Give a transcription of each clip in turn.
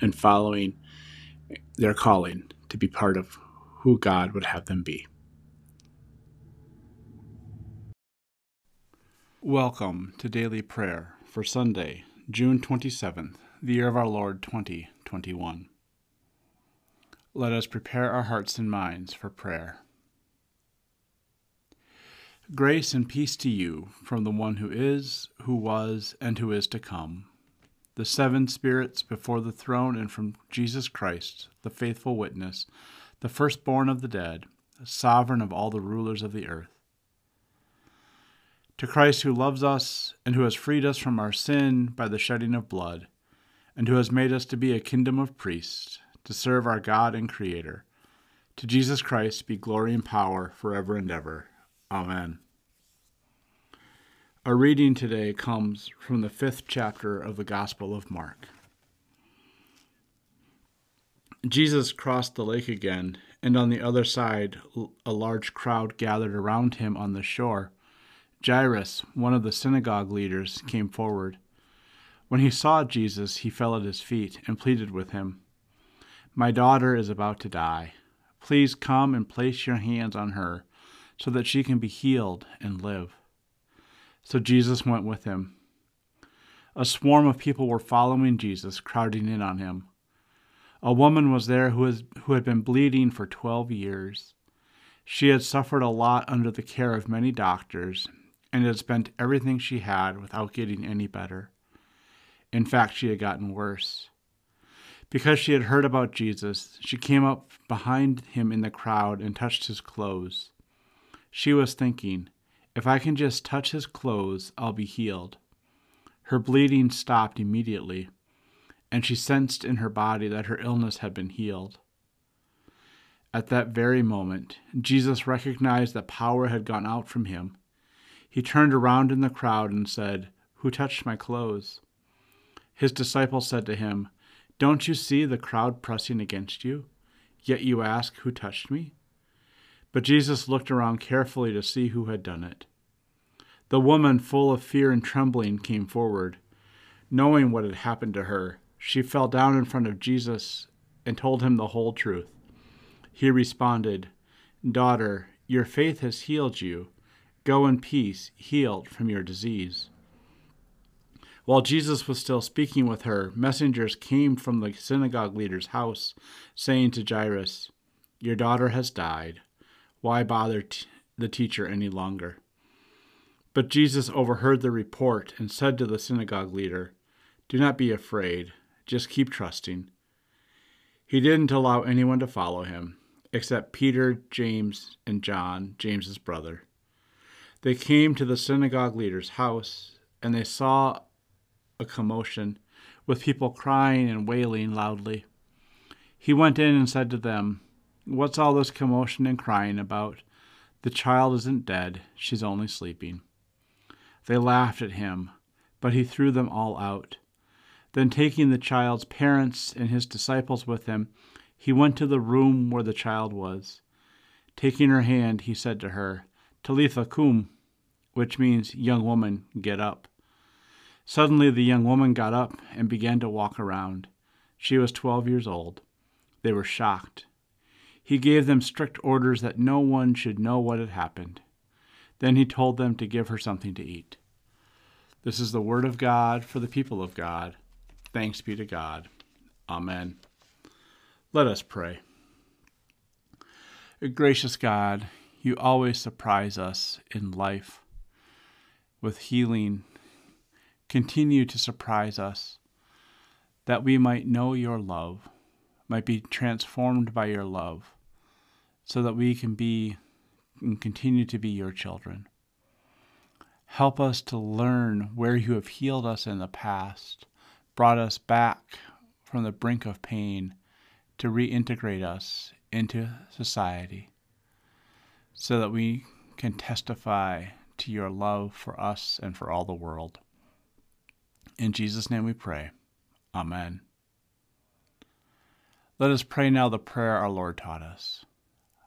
and following their calling to be part of who God would have them be. Welcome to Daily Prayer for Sunday, June 27th, the year of our Lord 2021. Let us prepare our hearts and minds for prayer. Grace and peace to you from the one who is, who was, and who is to come the seven spirits before the throne, and from Jesus Christ, the faithful witness, the firstborn of the dead, sovereign of all the rulers of the earth. To Christ who loves us, and who has freed us from our sin by the shedding of blood, and who has made us to be a kingdom of priests, to serve our God and Creator. To Jesus Christ be glory and power forever and ever. Amen. Our reading today comes from the fifth chapter of the Gospel of Mark. Jesus crossed the lake again, and on the other side a large crowd gathered around him on the shore. Jairus, one of the synagogue leaders, came forward. When he saw Jesus, he fell at his feet and pleaded with him, My daughter is about to die. Please come and place your hands on her so that she can be healed and live. So Jesus went with him. A swarm of people were following Jesus, crowding in on him. A woman was there who, was, who had been bleeding for 12 years. She had suffered a lot under the care of many doctors and had spent everything she had without getting any better. In fact, she had gotten worse. Because she had heard about Jesus, she came up behind him in the crowd and touched his clothes. She was thinking, if I can just touch his clothes, I'll be healed. Her bleeding stopped immediately, and she sensed in her body that her illness had been healed. At that very moment, Jesus recognized that power had gone out from him. He turned around in the crowd and said, Who touched my clothes? His disciples said to him, Don't you see the crowd pressing against you? Yet you ask, Who touched me? But Jesus looked around carefully to see who had done it. The woman, full of fear and trembling, came forward. Knowing what had happened to her, she fell down in front of Jesus and told him the whole truth. He responded, Daughter, your faith has healed you. Go in peace, healed from your disease. While Jesus was still speaking with her, messengers came from the synagogue leader's house, saying to Jairus, Your daughter has died. Why bother t- the teacher any longer? But Jesus overheard the report and said to the synagogue leader, Do not be afraid, just keep trusting. He didn't allow anyone to follow him, except Peter, James, and John, James's brother. They came to the synagogue leader's house, and they saw a commotion, with people crying and wailing loudly. He went in and said to them, What's all this commotion and crying about? The child isn't dead, she's only sleeping. They laughed at him, but he threw them all out. Then, taking the child's parents and his disciples with him, he went to the room where the child was. Taking her hand, he said to her, Talitha cum, which means, Young woman, get up. Suddenly the young woman got up and began to walk around. She was twelve years old. They were shocked. He gave them strict orders that no one should know what had happened. Then he told them to give her something to eat. This is the word of God for the people of God. Thanks be to God. Amen. Let us pray. Gracious God, you always surprise us in life with healing. Continue to surprise us that we might know your love, might be transformed by your love so that we can be and continue to be your children. Help us to learn where you have healed us in the past, brought us back from the brink of pain to reintegrate us into society so that we can testify to your love for us and for all the world. In Jesus' name we pray. Amen. Let us pray now the prayer our Lord taught us.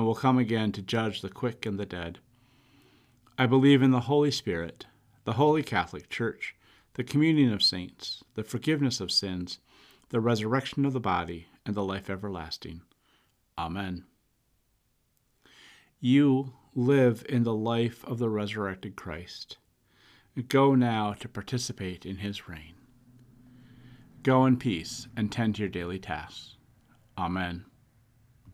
and will come again to judge the quick and the dead. I believe in the Holy Spirit, the Holy Catholic Church, the communion of saints, the forgiveness of sins, the resurrection of the body, and the life everlasting. Amen. You live in the life of the resurrected Christ. Go now to participate in his reign. Go in peace and tend to your daily tasks. Amen.